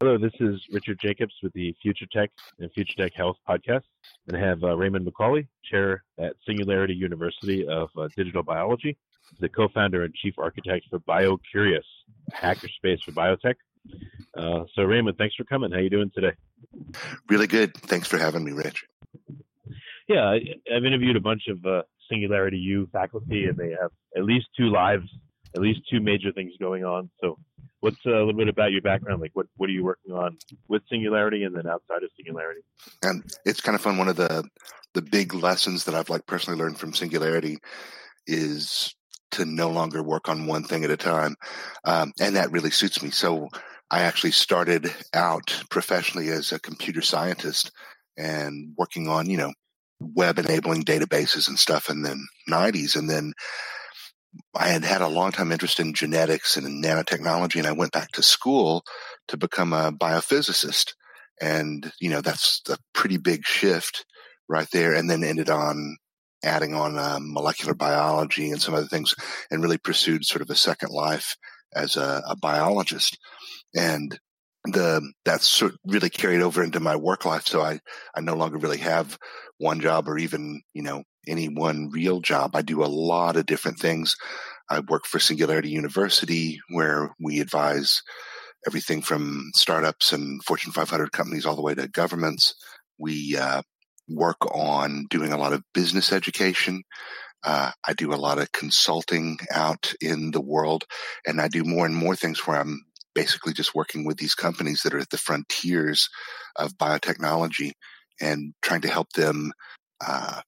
Hello, this is Richard Jacobs with the Future Tech and Future Tech Health podcast. And I have uh, Raymond McCauley, chair at Singularity University of uh, Digital Biology, the co founder and chief architect for BioCurious, a hackerspace for biotech. Uh, so, Raymond, thanks for coming. How you doing today? Really good. Thanks for having me, Rich. Yeah, I, have interviewed a bunch of uh, Singularity U faculty, and they have at least two lives, at least two major things going on. So, what's uh, a little bit about your background? Like, what what are you working on with Singularity, and then outside of Singularity? And it's kind of fun. One of the the big lessons that I've like personally learned from Singularity is to no longer work on one thing at a time, um, and that really suits me. So I actually started out professionally as a computer scientist and working on you know web enabling databases and stuff in the 90s and then I had had a long time interest in genetics and in nanotechnology, and I went back to school to become a biophysicist. And, you know, that's a pretty big shift right there. And then ended on adding on um, molecular biology and some other things and really pursued sort of a second life as a, a biologist. And the that's sort of really carried over into my work life. So I, I no longer really have one job or even, you know, any one real job. I do a lot of different things. I work for Singularity University, where we advise everything from startups and Fortune 500 companies all the way to governments. We uh, work on doing a lot of business education. Uh, I do a lot of consulting out in the world, and I do more and more things where I'm basically just working with these companies that are at the frontiers of biotechnology and trying to help them uh,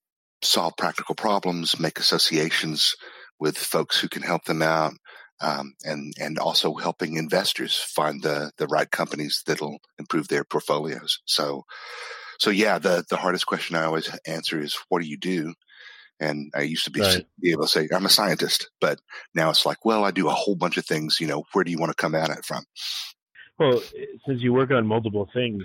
solve practical problems, make associations with folks who can help them out, um, and and also helping investors find the the right companies that'll improve their portfolios. So, so yeah, the the hardest question I always answer is, "What do you do?" And I used to be, right. be able to say, "I'm a scientist," but now it's like, "Well, I do a whole bunch of things." You know, where do you want to come at it from? Well, since you work on multiple things,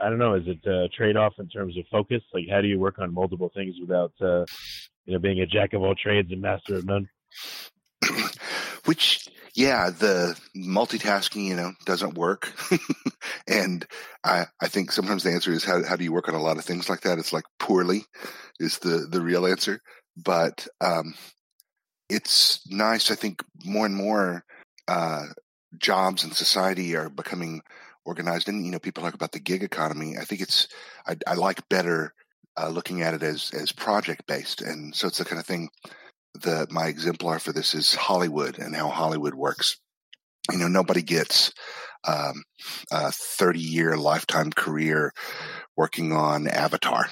I don't know. Is it a trade off in terms of focus? Like, how do you work on multiple things without, uh, you know, being a jack of all trades and master of none? Which, yeah, the multitasking, you know, doesn't work. and I, I think sometimes the answer is how, how do you work on a lot of things like that? It's like poorly is the, the real answer. But, um, it's nice. I think more and more, uh, jobs in society are becoming organized. And you know, people talk about the gig economy. I think it's I, I like better uh, looking at it as as project based, and so it's the kind of thing. that my exemplar for this is Hollywood and how Hollywood works. You know, nobody gets um, a thirty year lifetime career working on Avatar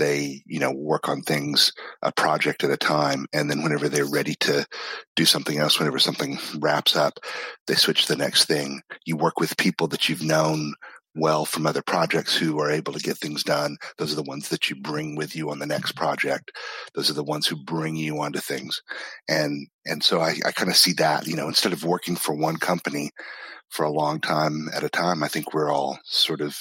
they you know work on things a project at a time and then whenever they're ready to do something else whenever something wraps up they switch to the next thing. You work with people that you've known well from other projects who are able to get things done. Those are the ones that you bring with you on the next project. Those are the ones who bring you onto things. And and so i, I kind of see that you know instead of working for one company for a long time at a time i think we're all sort of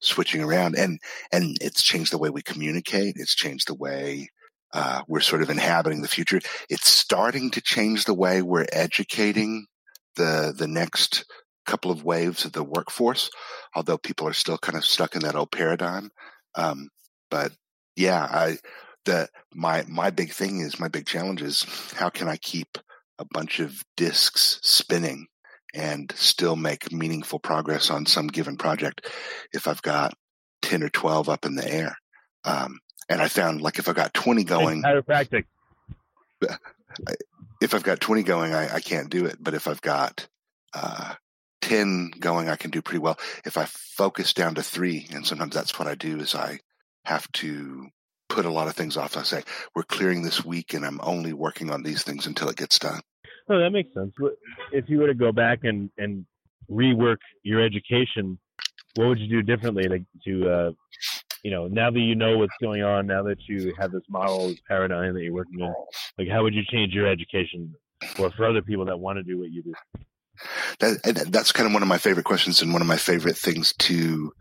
switching around and and it's changed the way we communicate it's changed the way uh, we're sort of inhabiting the future. It's starting to change the way we're educating the the next couple of waves of the workforce although people are still kind of stuck in that old paradigm um, but yeah i the my my big thing is my big challenge is how can i keep a bunch of disks spinning and still make meaningful progress on some given project if I've got 10 or 12 up in the air. Um, and I found like if I've got 20 going, chiropractic. If I've got 20 going, I, I can't do it. But if I've got uh, 10 going, I can do pretty well. If I focus down to three, and sometimes that's what I do is I have to put a lot of things off. I say, we're clearing this week and I'm only working on these things until it gets done. Oh, that makes sense. If you were to go back and, and rework your education, what would you do differently to, to uh, you know, now that you know what's going on, now that you have this model, this paradigm that you're working in, like how would you change your education or for other people that want to do what you do? That, that's kind of one of my favorite questions and one of my favorite things to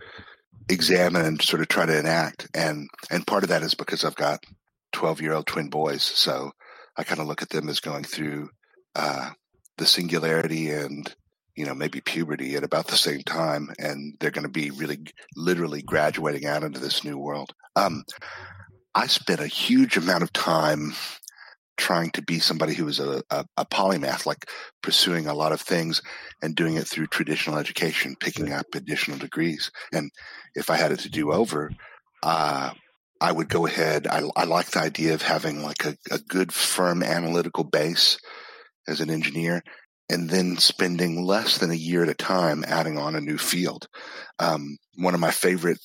examine and sort of try to enact. And, and part of that is because I've got 12 year old twin boys. So I kind of look at them as going through, uh, the singularity and you know, maybe puberty at about the same time, and they're going to be really literally graduating out into this new world. Um, I spent a huge amount of time trying to be somebody who was a, a, a, polymath, like pursuing a lot of things and doing it through traditional education, picking up additional degrees. And if I had it to do over, uh, I would go ahead. I, I like the idea of having like a, a good, firm analytical base as an engineer and then spending less than a year at a time adding on a new field. Um, one of my favorite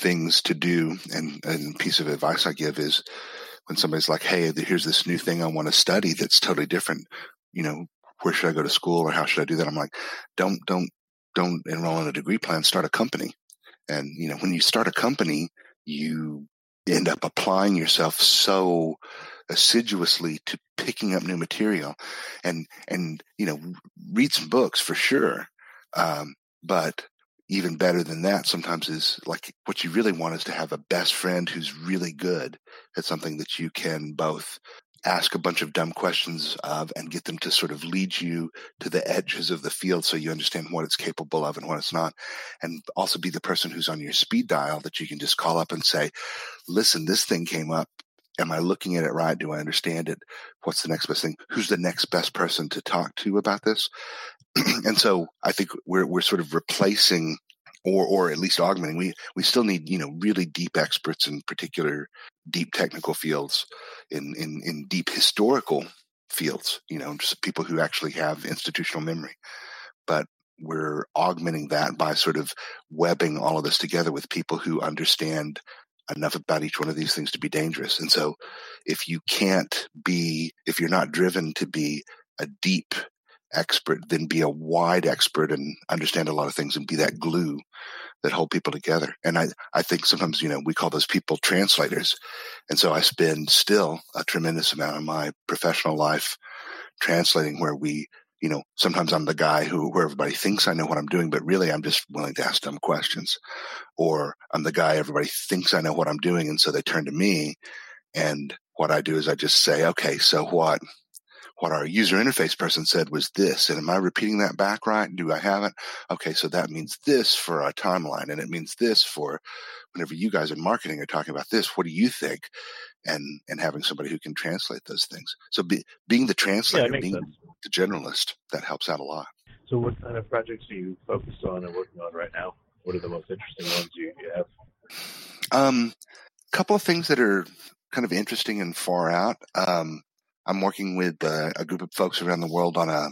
things to do and, and piece of advice I give is when somebody's like, Hey, here's this new thing I want to study that's totally different. You know, where should I go to school or how should I do that? I'm like, don't, don't, don't enroll in a degree plan, start a company. And, you know, when you start a company, you end up applying yourself so assiduously to picking up new material and and you know read some books for sure um, but even better than that sometimes is like what you really want is to have a best friend who's really good at something that you can both ask a bunch of dumb questions of and get them to sort of lead you to the edges of the field so you understand what it's capable of and what it's not. And also be the person who's on your speed dial that you can just call up and say, listen, this thing came up. Am I looking at it right? Do I understand it? What's the next best thing? Who's the next best person to talk to about this? and so I think we're, we're sort of replacing or or at least augmenting. We we still need you know really deep experts in particular deep technical fields, in in in deep historical fields. You know, just people who actually have institutional memory. But we're augmenting that by sort of webbing all of this together with people who understand enough about each one of these things to be dangerous. And so if you can't be, if you're not driven to be a deep expert, then be a wide expert and understand a lot of things and be that glue that hold people together. And I, I think sometimes, you know, we call those people translators. And so I spend still a tremendous amount of my professional life translating where we, you know, sometimes I'm the guy who, where everybody thinks I know what I'm doing, but really I'm just willing to ask them questions. Or I'm the guy everybody thinks I know what I'm doing. And so they turn to me. And what I do is I just say, okay, so what? what our user interface person said was this. And am I repeating that back right? Do I have it? Okay, so that means this for a timeline, and it means this for whenever you guys in marketing are talking about this. What do you think? And and having somebody who can translate those things. So be, being the translator, yeah, being sense. the generalist, that helps out a lot. So, what kind of projects are you focused on and working on right now? What are the most interesting ones you, you have? Um, a couple of things that are kind of interesting and far out. Um, I'm working with uh, a group of folks around the world on a,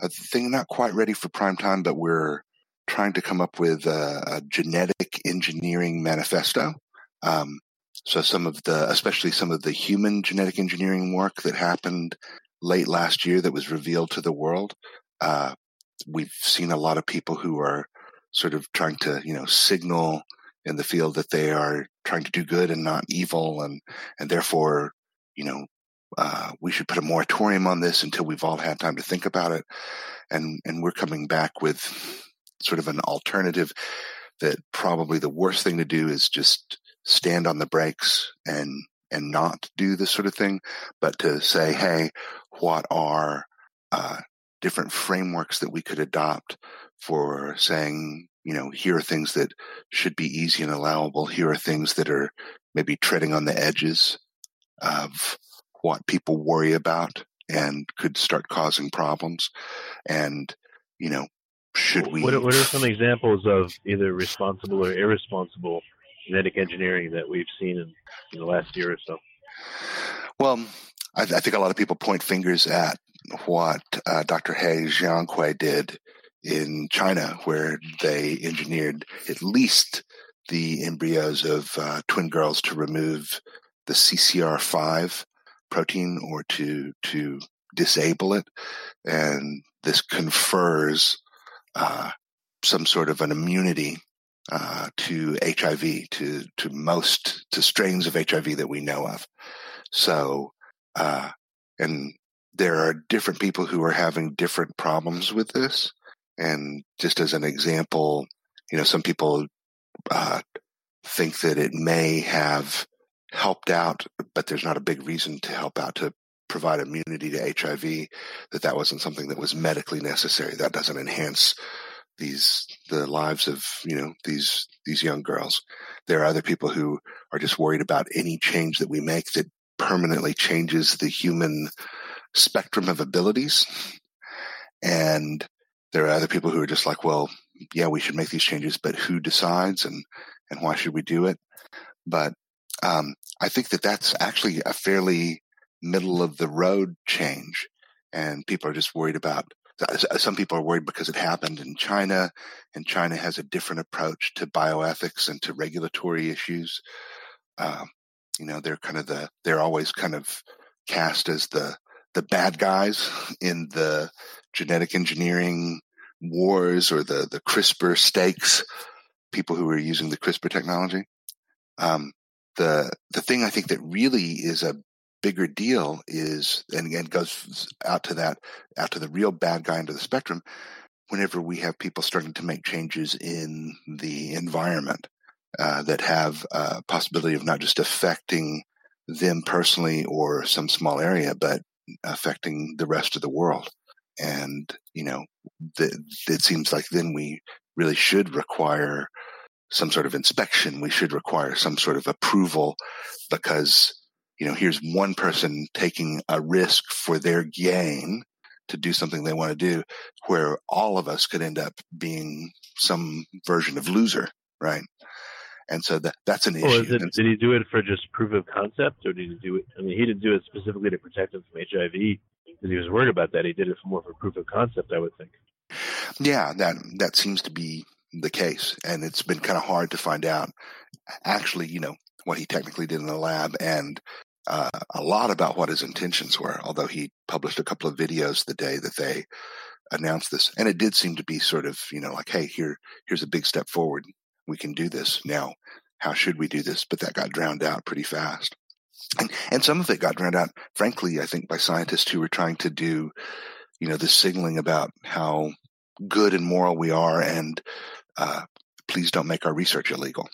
a thing not quite ready for prime time, but we're trying to come up with a, a genetic engineering manifesto. Um, so some of the, especially some of the human genetic engineering work that happened late last year that was revealed to the world. Uh, we've seen a lot of people who are sort of trying to, you know, signal in the field that they are trying to do good and not evil and, and therefore, you know, uh, we should put a moratorium on this until we've all had time to think about it. And, and we're coming back with sort of an alternative that probably the worst thing to do is just stand on the brakes and, and not do this sort of thing, but to say, Hey, what are, uh, different frameworks that we could adopt for saying, you know, here are things that should be easy and allowable. Here are things that are maybe treading on the edges of what people worry about and could start causing problems. And, you know, should we? What, what are some examples of either responsible or irresponsible genetic engineering that we've seen in, in the last year or so? Well, I, I, think a lot of people point fingers at what uh, Dr. He Jiankui did in China, where they engineered at least the embryos of uh, twin girls to remove the CCR5 protein or to to disable it, and this confers uh, some sort of an immunity uh, to HIV, to to most to strains of HIV that we know of. So, uh, and there are different people who are having different problems with this. And just as an example, you know, some people uh, think that it may have helped out, but there's not a big reason to help out to provide immunity to HIV. That that wasn't something that was medically necessary. That doesn't enhance these the lives of you know these these young girls. There are other people who are just worried about any change that we make that permanently changes the human spectrum of abilities. And there are other people who are just like, well, yeah, we should make these changes, but who decides and, and why should we do it? But um, I think that that's actually a fairly middle of the road change. And people are just worried about some people are worried because it happened in China, and China has a different approach to bioethics and to regulatory issues. Um, you know, they're kind of the they're always kind of cast as the the bad guys in the genetic engineering wars or the the CRISPR stakes, people who are using the CRISPR technology. Um, the the thing I think that really is a bigger deal is, and again goes out to that, out to the real bad guy of the spectrum. Whenever we have people starting to make changes in the environment uh, that have a possibility of not just affecting them personally or some small area, but affecting the rest of the world. And, you know, the, it seems like then we really should require some sort of inspection. We should require some sort of approval because, you know, here's one person taking a risk for their gain to do something they want to do where all of us could end up being some version of loser, right? And so that that's an well, issue. It, did he do it for just proof of concept, or did he do it? I mean, he didn't do it specifically to protect him from HIV because he was worried about that. He did it for more for proof of concept, I would think. Yeah, that that seems to be the case, and it's been kind of hard to find out actually, you know, what he technically did in the lab and uh, a lot about what his intentions were. Although he published a couple of videos the day that they announced this, and it did seem to be sort of, you know, like, hey, here here's a big step forward we can do this now. How should we do this? But that got drowned out pretty fast. And, and some of it got drowned out, frankly, I think by scientists who were trying to do, you know, this signaling about how good and moral we are and uh, please don't make our research illegal,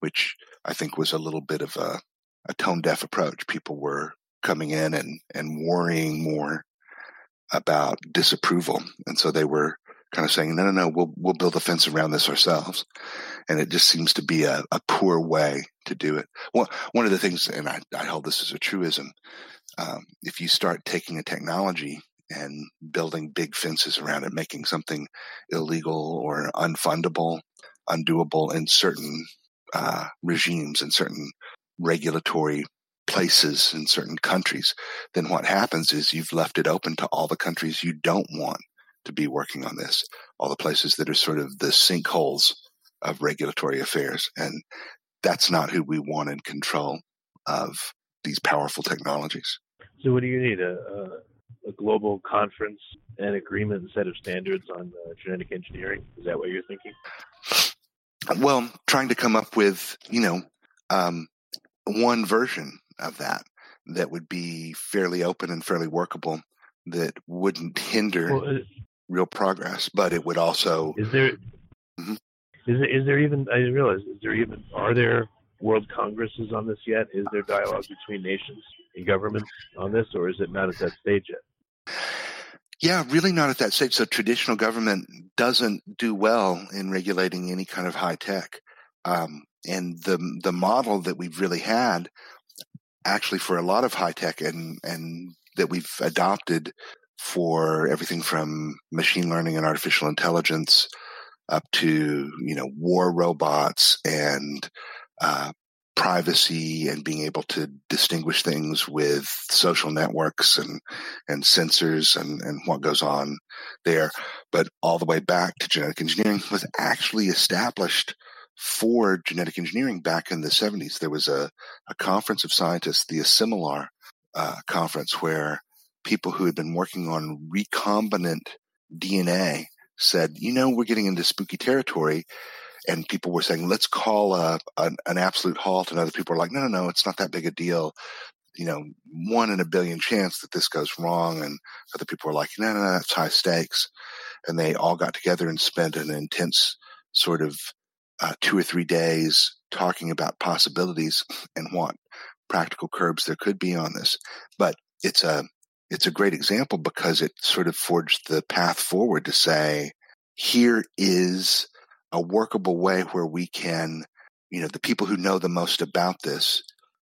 which I think was a little bit of a, a tone deaf approach. People were coming in and, and worrying more about disapproval. And so they were kind of saying, no, no, no, we'll, we'll build a fence around this ourselves. And it just seems to be a, a poor way to do it. Well, one of the things, and I, I hold this as a truism, um, if you start taking a technology and building big fences around it, making something illegal or unfundable, undoable in certain uh, regimes and certain regulatory places in certain countries, then what happens is you've left it open to all the countries you don't want to be working on this, all the places that are sort of the sinkholes of regulatory affairs. And that's not who we want in control of these powerful technologies. So, what do you need? A, a, a global conference and agreement and set of standards on uh, genetic engineering? Is that what you're thinking? Well, trying to come up with, you know, um, one version of that that would be fairly open and fairly workable that wouldn't hinder well, uh, real progress, but it would also. Is there? Mm-hmm. Is, there, is there even? I didn't realize. Is there even? Are there world congresses on this yet? Is there dialogue between nations and governments on this, or is it not at that stage yet? Yeah, really not at that stage. So traditional government doesn't do well in regulating any kind of high tech. Um, and the the model that we've really had, actually, for a lot of high tech and and that we've adopted for everything from machine learning and artificial intelligence up to you know war robots and uh, privacy and being able to distinguish things with social networks and and sensors and and what goes on there but all the way back to genetic engineering was actually established for genetic engineering back in the 70s there was a, a conference of scientists the Asilomar uh, conference where people who had been working on recombinant dna said you know we're getting into spooky territory and people were saying, let's call a, an, an absolute halt. And other people were like, no, no, no, it's not that big a deal. You know, one in a billion chance that this goes wrong. And other people were like, no, no, no, that's high stakes. And they all got together and spent an intense sort of uh, two or three days talking about possibilities and what practical curbs there could be on this. But it's a, it's a great example because it sort of forged the path forward to say, here is a workable way where we can, you know, the people who know the most about this,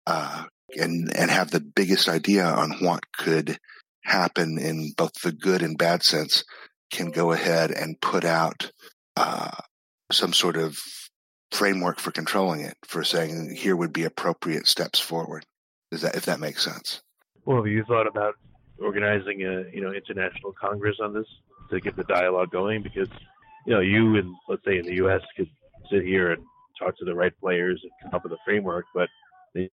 uh, and, and have the biggest idea on what could happen in both the good and bad sense can go ahead and put out, uh, some sort of framework for controlling it, for saying here would be appropriate steps forward. Is that, if that makes sense? Well, have you thought about organizing a, you know, international congress on this to get the dialogue going? Because you know, you and let's say in the U.S. could sit here and talk to the right players and come up with a framework, but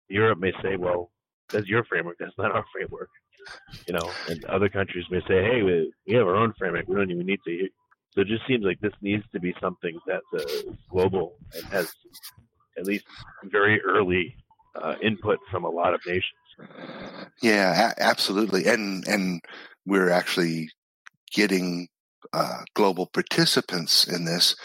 Europe may say, well, that's your framework. That's not our framework. You know, and other countries may say, hey, we, we have our own framework. We don't even need to. So it just seems like this needs to be something that's uh, global and has at least very early uh, input from a lot of nations. Yeah, a- absolutely. And and we're actually getting uh, global participants in this,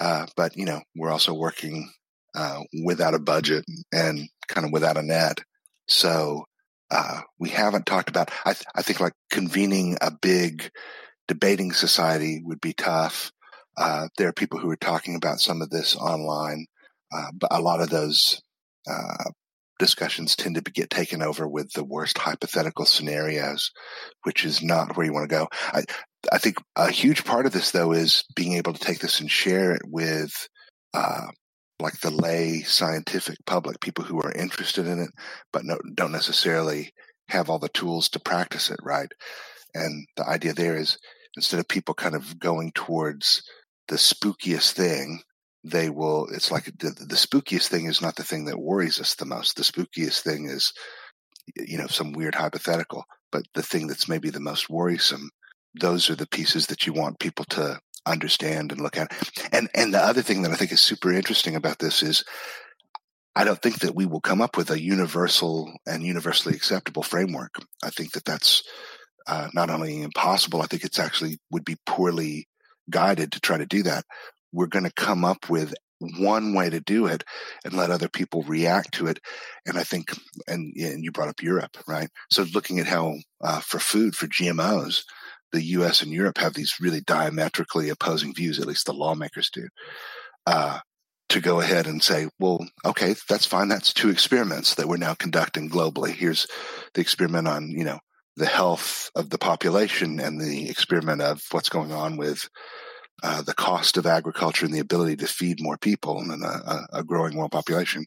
uh, but you know we're also working uh, without a budget and kind of without a net. So uh, we haven't talked about. I, th- I, think like convening a big debating society would be tough. Uh, there are people who are talking about some of this online, uh, but a lot of those discussions tend to get taken over with the worst hypothetical scenarios, which is not where you want to go. I, I think a huge part of this, though, is being able to take this and share it with, uh, like the lay scientific public, people who are interested in it, but no, don't necessarily have all the tools to practice it, right? And the idea there is instead of people kind of going towards the spookiest thing, they will, it's like the, the spookiest thing is not the thing that worries us the most. The spookiest thing is, you know, some weird hypothetical, but the thing that's maybe the most worrisome those are the pieces that you want people to understand and look at. And and the other thing that I think is super interesting about this is I don't think that we will come up with a universal and universally acceptable framework. I think that that's uh, not only impossible, I think it's actually would be poorly guided to try to do that. We're going to come up with one way to do it and let other people react to it. And I think, and, and you brought up Europe, right? So looking at how uh, for food, for GMOs, the U.S. and Europe have these really diametrically opposing views, at least the lawmakers do, uh, to go ahead and say, well, okay, that's fine. That's two experiments that we're now conducting globally. Here's the experiment on, you know, the health of the population and the experiment of what's going on with uh, the cost of agriculture and the ability to feed more people and a, a growing world population.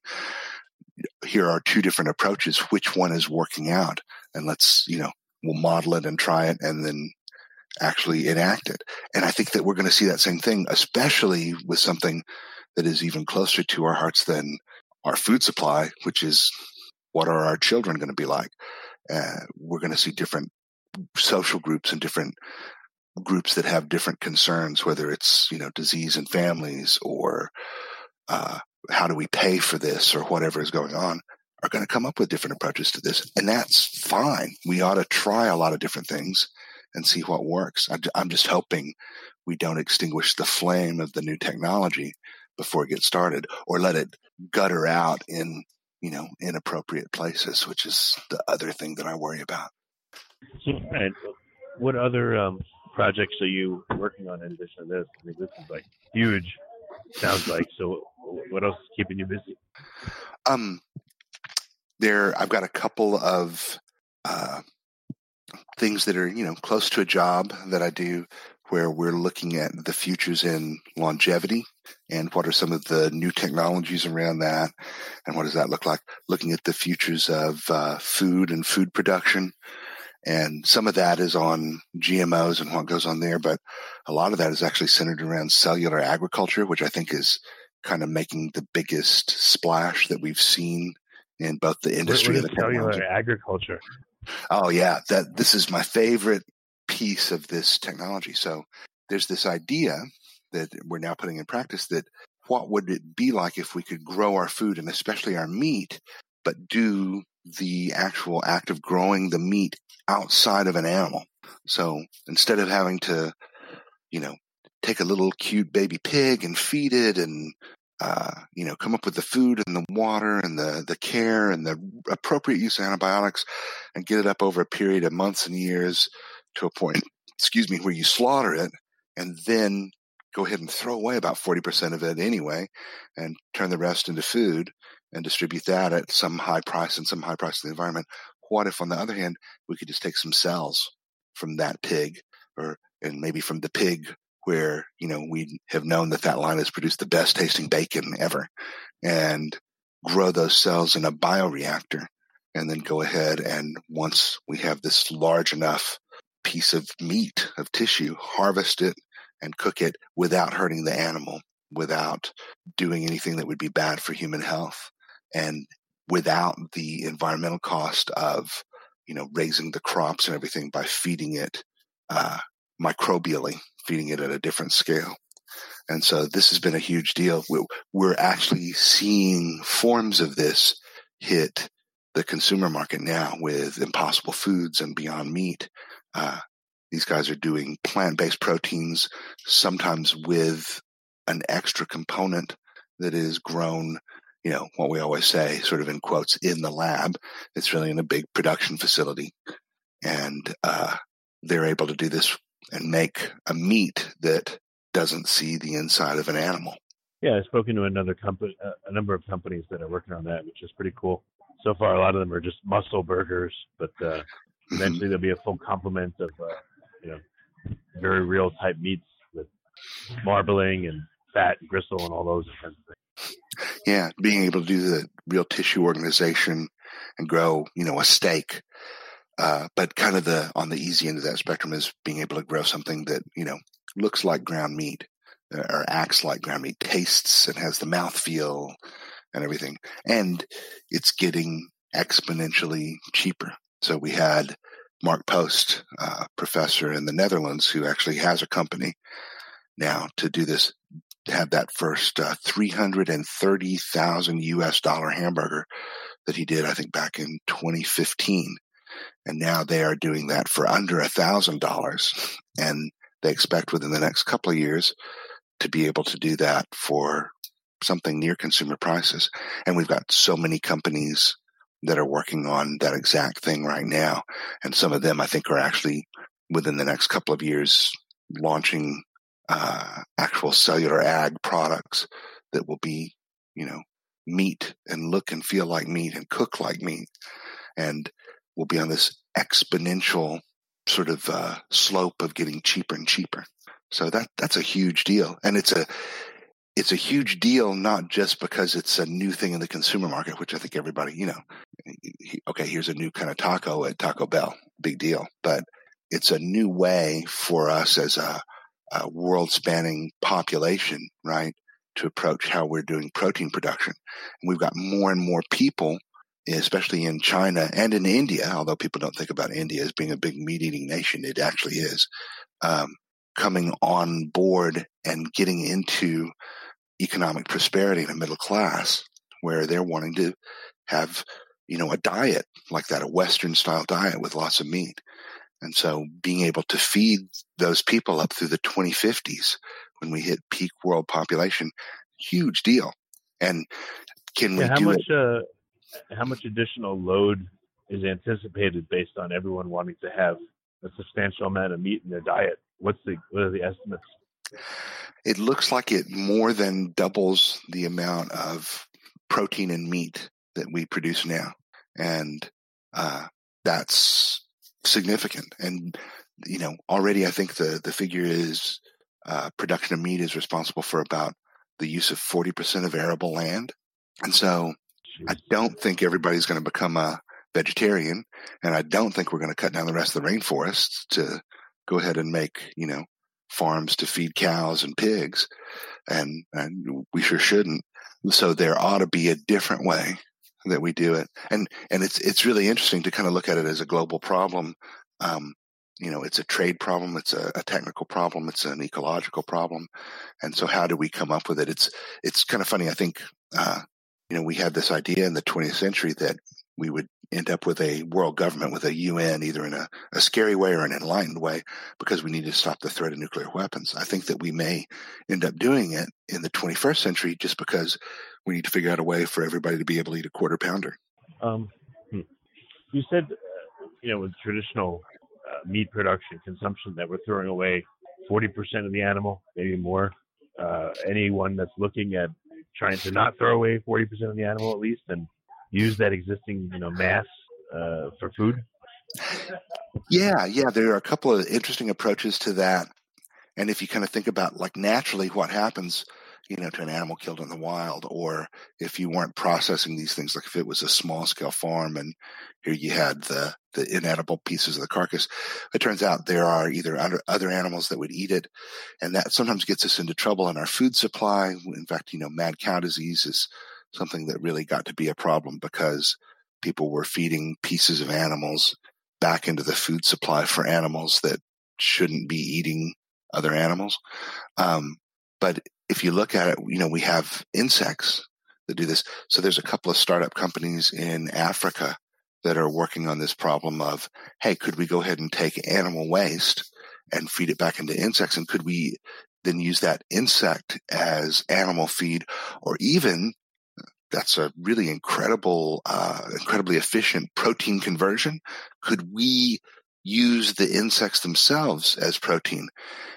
Here are two different approaches. Which one is working out? And let's, you know, we'll model it and try it and then actually enact it. And I think that we're going to see that same thing, especially with something that is even closer to our hearts than our food supply, which is what are our children going to be like? Uh, we're going to see different social groups and different groups that have different concerns, whether it's, you know, disease and families or, uh, how do we pay for this or whatever is going on are going to come up with different approaches to this. And that's fine. We ought to try a lot of different things and see what works. I'm just hoping we don't extinguish the flame of the new technology before it gets started or let it gutter out in, you know, inappropriate places, which is the other thing that I worry about. So, and what other um, projects are you working on in addition to this? I mean, this is like huge, sounds like. So, what else is keeping you busy? Um, there, I've got a couple of uh, things that are you know close to a job that I do, where we're looking at the futures in longevity and what are some of the new technologies around that, and what does that look like? Looking at the futures of uh, food and food production. And some of that is on GMOs and what goes on there, but a lot of that is actually centered around cellular agriculture, which I think is kind of making the biggest splash that we've seen in both the industry and the cellular technology. agriculture. Oh yeah, that this is my favorite piece of this technology. So there's this idea that we're now putting in practice that what would it be like if we could grow our food and especially our meat, but do the actual act of growing the meat outside of an animal. So instead of having to, you know, take a little cute baby pig and feed it and uh, you know, come up with the food and the water and the, the care and the appropriate use of antibiotics and get it up over a period of months and years to a point, excuse me, where you slaughter it and then go ahead and throw away about 40% of it anyway and turn the rest into food and distribute that at some high price and some high price to the environment. What if, on the other hand, we could just take some cells from that pig or and maybe from the pig where you know we have known that that line has produced the best tasting bacon ever and grow those cells in a bioreactor and then go ahead and once we have this large enough piece of meat of tissue harvest it and cook it without hurting the animal without doing anything that would be bad for human health and without the environmental cost of you know raising the crops and everything by feeding it uh, microbially feeding it at a different scale. And so this has been a huge deal. We're actually seeing forms of this hit the consumer market now with Impossible Foods and Beyond Meat. Uh, these guys are doing plant-based proteins, sometimes with an extra component that is grown, you know, what we always say, sort of in quotes, in the lab. It's really in a big production facility. And uh, they're able to do this and make a meat that doesn't see the inside of an animal. Yeah, I've spoken to another company, a number of companies that are working on that, which is pretty cool. So far, a lot of them are just muscle burgers, but uh. Eventually there'll be a full complement of, uh, you know, very real type meats with marbling and fat and gristle and all those kinds of things. Yeah, being able to do the real tissue organization and grow, you know, a steak uh, but kind of the on the easy end of that spectrum is being able to grow something that you know looks like ground meat uh, or acts like ground meat, tastes and has the mouth feel and everything, and it's getting exponentially cheaper. So we had Mark Post, uh, professor in the Netherlands, who actually has a company now to do this. Have that first uh, three hundred and thirty thousand U.S. dollar hamburger that he did, I think, back in 2015 and now they are doing that for under a thousand dollars. And they expect within the next couple of years to be able to do that for something near consumer prices. And we've got so many companies that are working on that exact thing right now. And some of them I think are actually within the next couple of years launching uh, actual cellular ag products that will be, you know, meat and look and feel like meat and cook like meat. And will be on this exponential sort of uh, slope of getting cheaper and cheaper. So that that's a huge deal, and it's a it's a huge deal not just because it's a new thing in the consumer market, which I think everybody you know, okay, here's a new kind of taco at Taco Bell, big deal, but it's a new way for us as a, a world spanning population, right, to approach how we're doing protein production, and we've got more and more people especially in China and in India, although people don't think about India as being a big meat eating nation, it actually is, um, coming on board and getting into economic prosperity in a middle class where they're wanting to have, you know, a diet like that, a Western style diet with lots of meat. And so being able to feed those people up through the 2050s when we hit peak world population, huge deal. And can yeah, we how do much, it? Uh, how much additional load is anticipated based on everyone wanting to have a substantial amount of meat in their diet? What's the what are the estimates? It looks like it more than doubles the amount of protein and meat that we produce now, and uh, that's significant. And, you know, already I think the, the figure is uh, production of meat is responsible for about the use of 40% of arable land. And so I don't think everybody's going to become a vegetarian. And I don't think we're going to cut down the rest of the rainforests to go ahead and make, you know, farms to feed cows and pigs. And, and we sure shouldn't. So there ought to be a different way that we do it. And, and it's, it's really interesting to kind of look at it as a global problem. Um, you know, it's a trade problem. It's a, a, technical problem. It's an ecological problem. And so how do we come up with it? It's, it's kind of funny. I think, uh, you know, we had this idea in the 20th century that we would end up with a world government with a UN, either in a, a scary way or an enlightened way, because we need to stop the threat of nuclear weapons. I think that we may end up doing it in the 21st century just because we need to figure out a way for everybody to be able to eat a quarter pounder. Um, hmm. You said, uh, you know, with traditional uh, meat production consumption that we're throwing away 40% of the animal, maybe more. Uh, anyone that's looking at trying to not throw away 40% of the animal at least and use that existing you know mass uh, for food? Yeah, yeah, there are a couple of interesting approaches to that. And if you kind of think about like naturally what happens, you know, to an animal killed in the wild, or if you weren't processing these things, like if it was a small scale farm and here you had the, the inedible pieces of the carcass, it turns out there are either other animals that would eat it. And that sometimes gets us into trouble in our food supply. In fact, you know, mad cow disease is something that really got to be a problem because people were feeding pieces of animals back into the food supply for animals that shouldn't be eating other animals. Um, but if you look at it, you know, we have insects that do this. So there's a couple of startup companies in Africa that are working on this problem of, hey, could we go ahead and take animal waste and feed it back into insects? And could we then use that insect as animal feed or even that's a really incredible, uh, incredibly efficient protein conversion. Could we use the insects themselves as protein?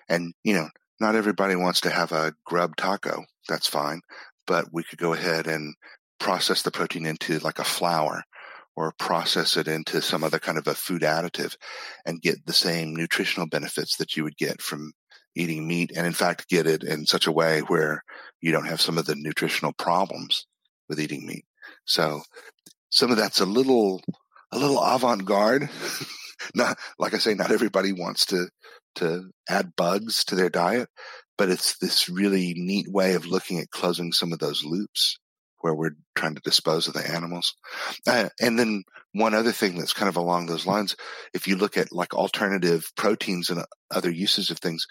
And, you know, not everybody wants to have a grub taco. That's fine. But we could go ahead and process the protein into like a flour or process it into some other kind of a food additive and get the same nutritional benefits that you would get from eating meat and in fact get it in such a way where you don't have some of the nutritional problems with eating meat. So some of that's a little, a little avant-garde. not, like I say, not everybody wants to, to add bugs to their diet, but it's this really neat way of looking at closing some of those loops where we're trying to dispose of the animals. Uh, and then one other thing that's kind of along those lines, if you look at like alternative proteins and other uses of things,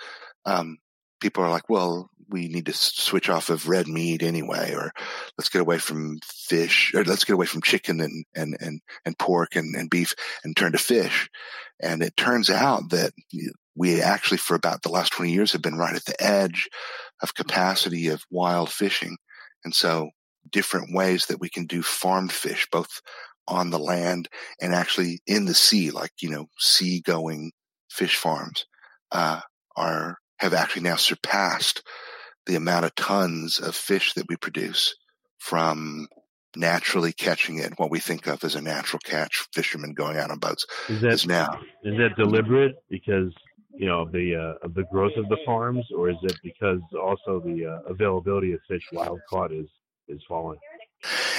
um, people are like, well, we need to switch off of red meat anyway, or let's get away from fish, or let's get away from chicken and, and, and, and pork and, and beef and turn to fish. And it turns out that we actually, for about the last 20 years, have been right at the edge of capacity of wild fishing. And so different ways that we can do farmed fish, both on the land and actually in the sea, like, you know, sea going fish farms, uh, are, have actually now surpassed the amount of tons of fish that we produce from naturally catching it, what we think of as a natural catch, fishermen going out on boats. Is that is now is that deliberate because you know the uh, of the growth of the farms, or is it because also the uh, availability of fish wild caught is is falling?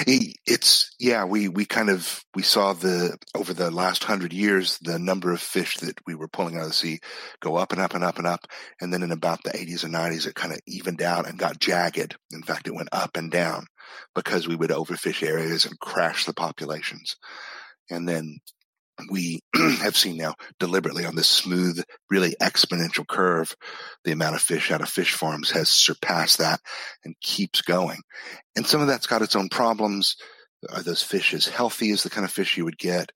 It's yeah, we we kind of we saw the over the last hundred years the number of fish that we were pulling out of the sea go up and up and up and up, and then in about the 80s and 90s it kind of evened out and got jagged. In fact, it went up and down because we would overfish areas and crash the populations. And then we have seen now deliberately on this smooth, really exponential curve, the amount of fish out of fish farms has surpassed that and keeps going. And some of that's got its own problems. Are those fish as healthy as the kind of fish you would get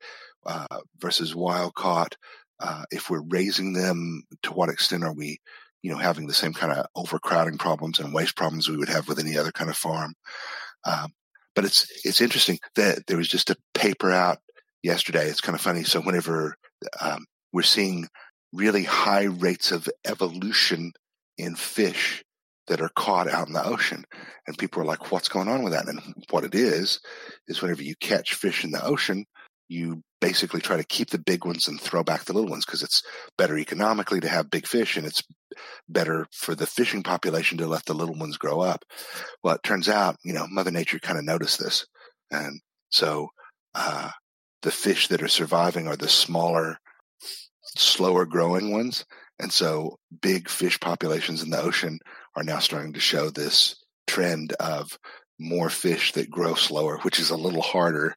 uh, versus wild caught? Uh, if we're raising them, to what extent are we, you know, having the same kind of overcrowding problems and waste problems we would have with any other kind of farm? Um, but it's it's interesting that there was just a paper out yesterday. It's kind of funny. So whenever um, we're seeing really high rates of evolution in fish that are caught out in the ocean, and people are like, "What's going on with that?" And what it is is whenever you catch fish in the ocean, you basically try to keep the big ones and throw back the little ones because it's better economically to have big fish and it's better for the fishing population to let the little ones grow up. Well, it turns out, you know, Mother Nature kind of noticed this. And so uh, the fish that are surviving are the smaller, slower growing ones. And so big fish populations in the ocean are now starting to show this trend of more fish that grow slower, which is a little harder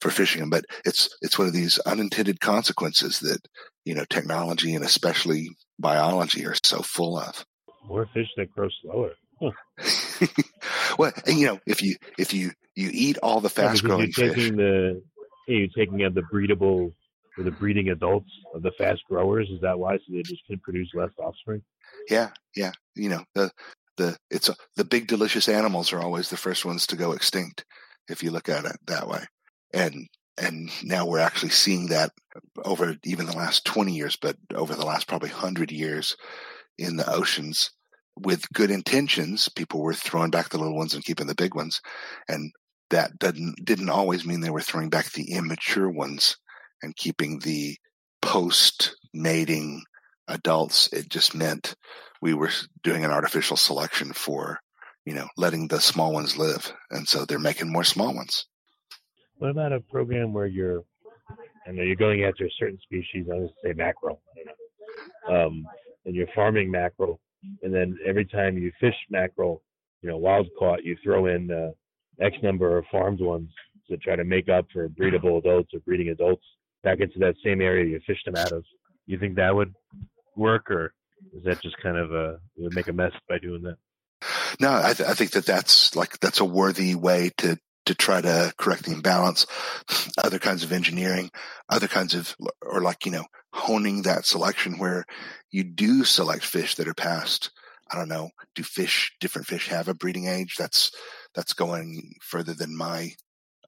for fishing them. But it's it's one of these unintended consequences that you know technology and especially biology are so full of. More fish that grow slower. Huh. well, and you know, if you if you you eat all the fast growing fish, taking the you're taking out the breedable or the breeding adults of the fast growers. Is that why? So they just can produce less offspring. yeah, yeah, you know the the it's a, the big delicious animals are always the first ones to go extinct if you look at it that way and and now we're actually seeing that over even the last 20 years but over the last probably 100 years in the oceans with good intentions people were throwing back the little ones and keeping the big ones and that didn't didn't always mean they were throwing back the immature ones and keeping the post mating adults. It just meant we were doing an artificial selection for you know letting the small ones live and so they're making more small ones. What about a program where you're, I know you're going after a certain species, I was say mackerel, um, and you're farming mackerel, and then every time you fish mackerel, you know, wild caught, you throw in uh, X number of farmed ones to try to make up for breedable adults or breeding adults back into that same area you fished them out of. You think that would work, or is that just kind of a, would make a mess by doing that? no I, th- I think that that's like that's a worthy way to to try to correct the imbalance other kinds of engineering other kinds of or like you know honing that selection where you do select fish that are past i don't know do fish different fish have a breeding age that's that's going further than my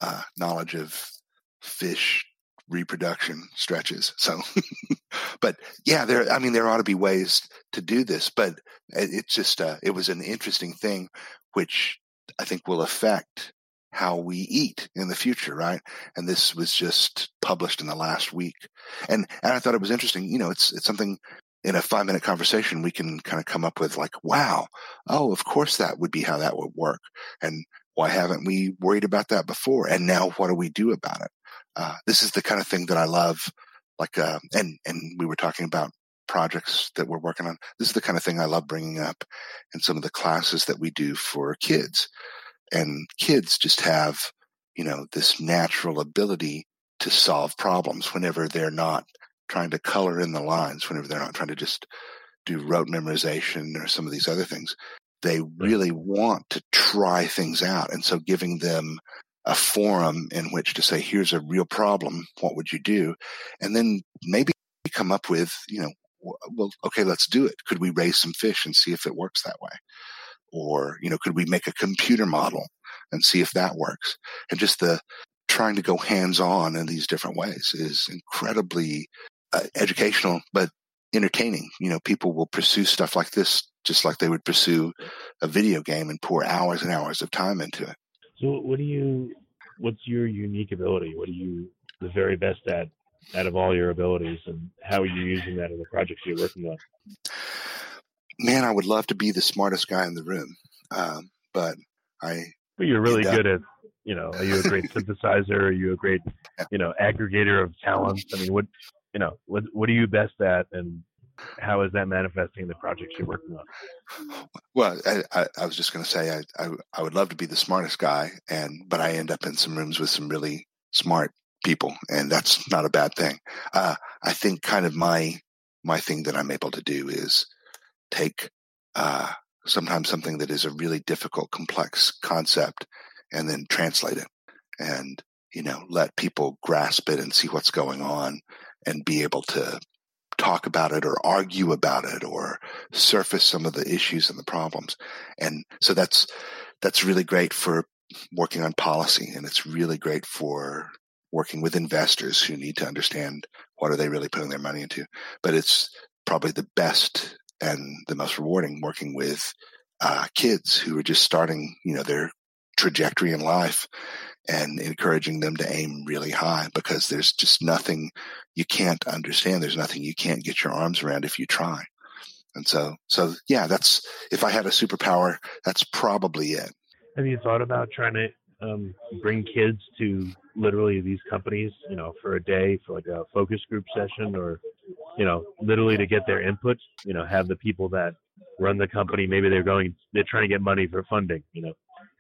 uh, knowledge of fish reproduction stretches so. But yeah there i mean there ought to be ways to do this but it, it's just uh, it was an interesting thing which i think will affect how we eat in the future right? And this was just published in the last week. And and i thought it was interesting you know it's it's something in a five minute conversation we can kind of come up with like wow oh of course that would be how that would work and why haven't we worried about that before and now what do we do about it? Uh, this is the kind of thing that i love like uh, and and we were talking about projects that we're working on. This is the kind of thing i love bringing up in some of the classes that we do for kids and kids just have you know this natural ability to solve problems whenever they're not trying to color in the lines whenever they're not trying to just do rote memorization or some of these other things. They really want to try things out and so giving them a forum in which to say here's a real problem. What would you do? And then maybe come up with you know well okay let's do it. Could we raise some fish and see if it works that way? Or you know could we make a computer model and see if that works? And just the trying to go hands on in these different ways is incredibly uh, educational but entertaining you know people will pursue stuff like this just like they would pursue a video game and pour hours and hours of time into it So, what do you? What's your unique ability? What are you the very best at out of all your abilities, and how are you using that in the projects you're working on? man i would love to be the smartest guy in the room um, but i But you're really good at. You know, are you a great synthesizer? Are you a great, you know, aggregator of talents? I mean, what, you know, what what are you best at, and how is that manifesting in the projects you're working on? Well, I, I, I was just going to say I, I I would love to be the smartest guy, and but I end up in some rooms with some really smart people, and that's not a bad thing. Uh, I think kind of my my thing that I'm able to do is take uh, sometimes something that is a really difficult, complex concept, and then translate it, and you know let people grasp it and see what's going on, and be able to talk about it or argue about it or surface some of the issues and the problems. And so that's that's really great for working on policy and it's really great for working with investors who need to understand what are they really putting their money into. But it's probably the best and the most rewarding working with uh, kids who are just starting you know their trajectory in life and encouraging them to aim really high because there's just nothing you can't understand. There's nothing you can't get your arms around if you try. And so, so yeah, that's, if I had a superpower, that's probably it. Have you thought about trying to um, bring kids to literally these companies, you know, for a day for like a focus group session or, you know, literally to get their input, you know, have the people that run the company, maybe they're going, they're trying to get money for funding, you know,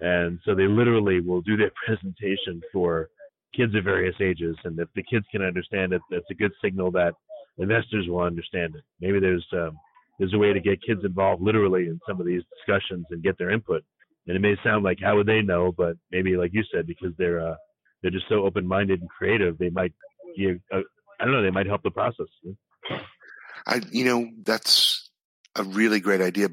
and so they literally will do their presentation for kids of various ages. And if the kids can understand it, that's a good signal that investors will understand it. Maybe there's, um, there's a way to get kids involved literally in some of these discussions and get their input. And it may sound like how would they know, but maybe like you said, because they're uh, they're just so open minded and creative, they might give uh, I don't know, they might help the process. I you know that's a really great idea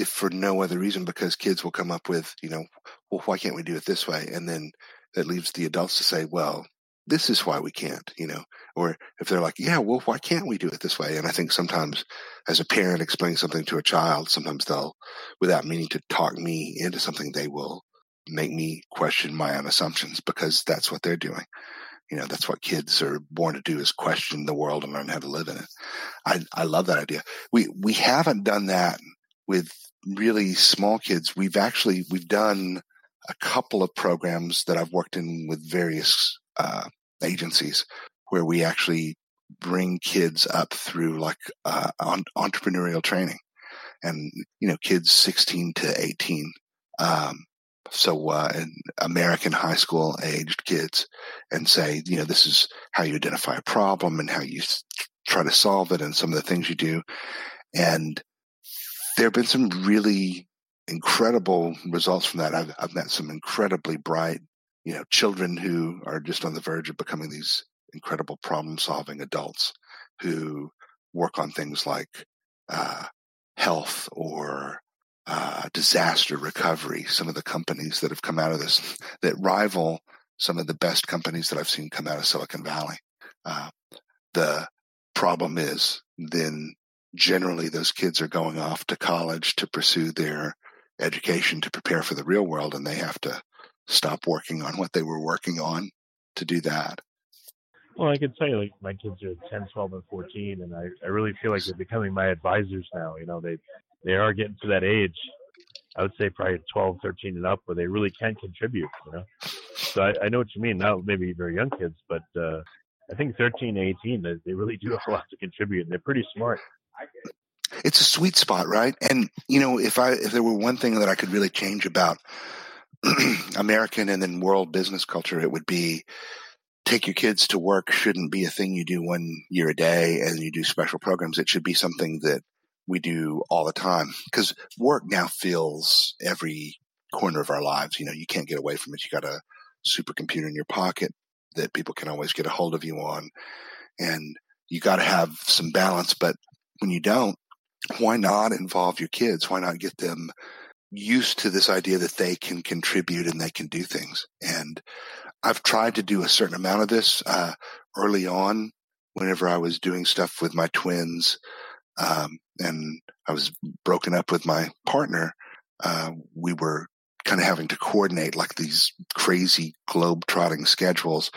if for no other reason because kids will come up with you know well why can't we do it this way and then that leaves the adults to say well this is why we can't, you know, or if they're like, yeah, well, why can't we do it this way? And I think sometimes as a parent explaining something to a child, sometimes they'll, without meaning to talk me into something, they will make me question my own assumptions because that's what they're doing. You know, that's what kids are born to do is question the world and learn how to live in it. I, I love that idea. We, we haven't done that with really small kids. We've actually, we've done a couple of programs that I've worked in with various uh, agencies where we actually bring kids up through like uh, on, entrepreneurial training and you know kids 16 to 18 um, so uh, american high school aged kids and say you know this is how you identify a problem and how you try to solve it and some of the things you do and there have been some really incredible results from that i've, I've met some incredibly bright you know, children who are just on the verge of becoming these incredible problem solving adults who work on things like uh, health or uh, disaster recovery. Some of the companies that have come out of this that rival some of the best companies that I've seen come out of Silicon Valley. Uh, the problem is then generally those kids are going off to college to pursue their education to prepare for the real world and they have to stop working on what they were working on to do that. Well, I can say like my kids are 10, 12, and 14, and I, I really feel like they're becoming my advisors now. You know, they they are getting to that age. I would say probably 12, 13 and up where they really can contribute. You know, so I, I know what you mean. Now maybe very young kids, but uh, I think 13, 18, they, they really do have a lot to contribute, and they're pretty smart. It's a sweet spot, right? And you know, if I if there were one thing that I could really change about American and then world business culture, it would be take your kids to work shouldn't be a thing you do one year a day and you do special programs. It should be something that we do all the time because work now fills every corner of our lives. You know, you can't get away from it. You got a supercomputer in your pocket that people can always get a hold of you on and you got to have some balance. But when you don't, why not involve your kids? Why not get them used to this idea that they can contribute and they can do things. And I've tried to do a certain amount of this uh, early on whenever I was doing stuff with my twins um, and I was broken up with my partner. Uh, we were kind of having to coordinate like these crazy globe trotting schedules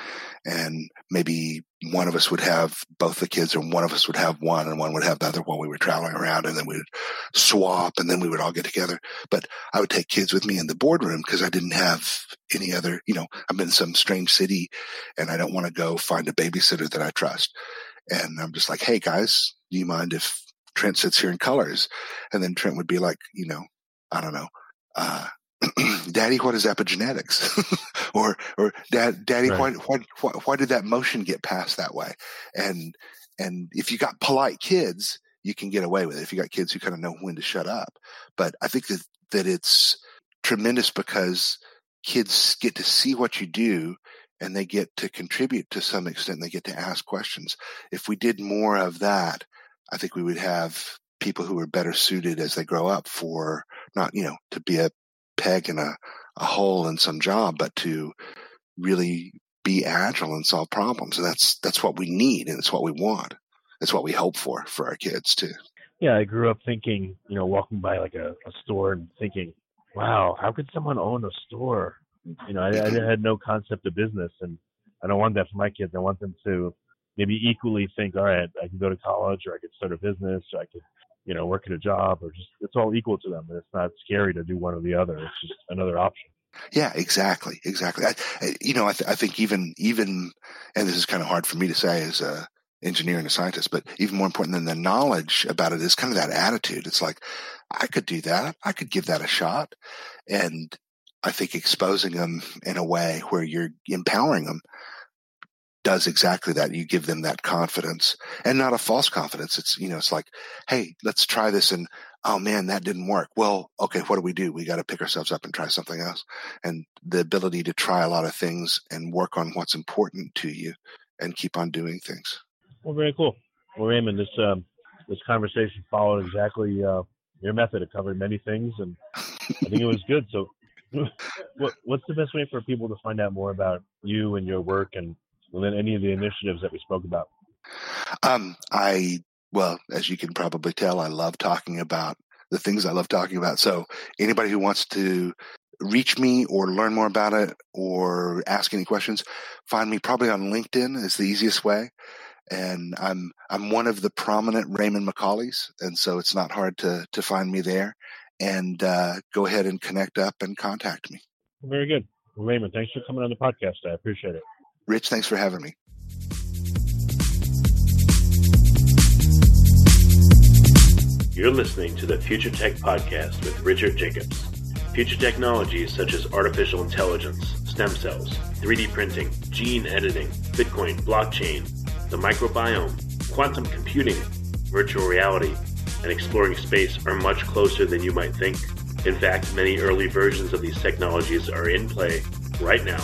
and maybe one of us would have both the kids and one of us would have one and one would have the other while we were traveling around and then we would swap and then we would all get together. But i would take kids with me in the boardroom because i didn't have any other you know i'm in some strange city and i don't want to go find a babysitter that i trust. And i'm just like hey guys do you mind if trent sits here in colors? And then trent would be like you know i don't know uh, daddy, what is epigenetics? or, or dad, daddy, right. why, why, why did that motion get passed that way? And, and if you got polite kids, you can get away with it. If you got kids who kind of know when to shut up. But I think that, that it's tremendous because kids get to see what you do and they get to contribute to some extent. They get to ask questions. If we did more of that, I think we would have people who are better suited as they grow up for not, you know, to be a peg in a, a hole in some job, but to really be agile and solve problems. And that's that's what we need and it's what we want. It's what we hope for for our kids too. Yeah, I grew up thinking, you know, walking by like a, a store and thinking, wow, how could someone own a store you know, I, I mm-hmm. had no concept of business, and I don't want that for my kids. I want them to maybe equally think, all right, I can go to college, or I could start a business, or I could, you know, working a job, or just it's all equal to them, and it's not scary to do one or the other. It's just another option. Yeah, exactly, exactly. I, you know, I, th- I think even even, and this is kind of hard for me to say as a engineer and a scientist, but even more important than the knowledge about it is kind of that attitude. It's like, I could do that. I could give that a shot. And I think exposing them in a way where you're empowering them does exactly that. You give them that confidence and not a false confidence. It's, you know, it's like, Hey, let's try this. And oh man, that didn't work. Well, okay, what do we do? We got to pick ourselves up and try something else. And the ability to try a lot of things and work on what's important to you and keep on doing things. Well, very cool. Well, Raymond, this um, this conversation followed exactly uh, your method. It covered many things, and I think it was good. So, what, what's the best way for people to find out more about you and your work, and, then any of the initiatives that we spoke about? Um, I well, as you can probably tell, I love talking about the things I love talking about. So, anybody who wants to reach me or learn more about it or ask any questions, find me probably on LinkedIn is the easiest way and I'm I'm one of the prominent Raymond McCauleys, and so it's not hard to to find me there. And uh, go ahead and connect up and contact me. Very good, Raymond. Thanks for coming on the podcast. I appreciate it. Rich, thanks for having me. You're listening to the Future Tech Podcast with Richard Jacobs. Future technologies such as artificial intelligence, stem cells, 3D printing, gene editing, Bitcoin, blockchain the microbiome, quantum computing, virtual reality, and exploring space are much closer than you might think. In fact, many early versions of these technologies are in play right now,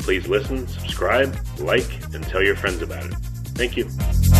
please listen, subscribe, like, and tell your friends about it. Thank you.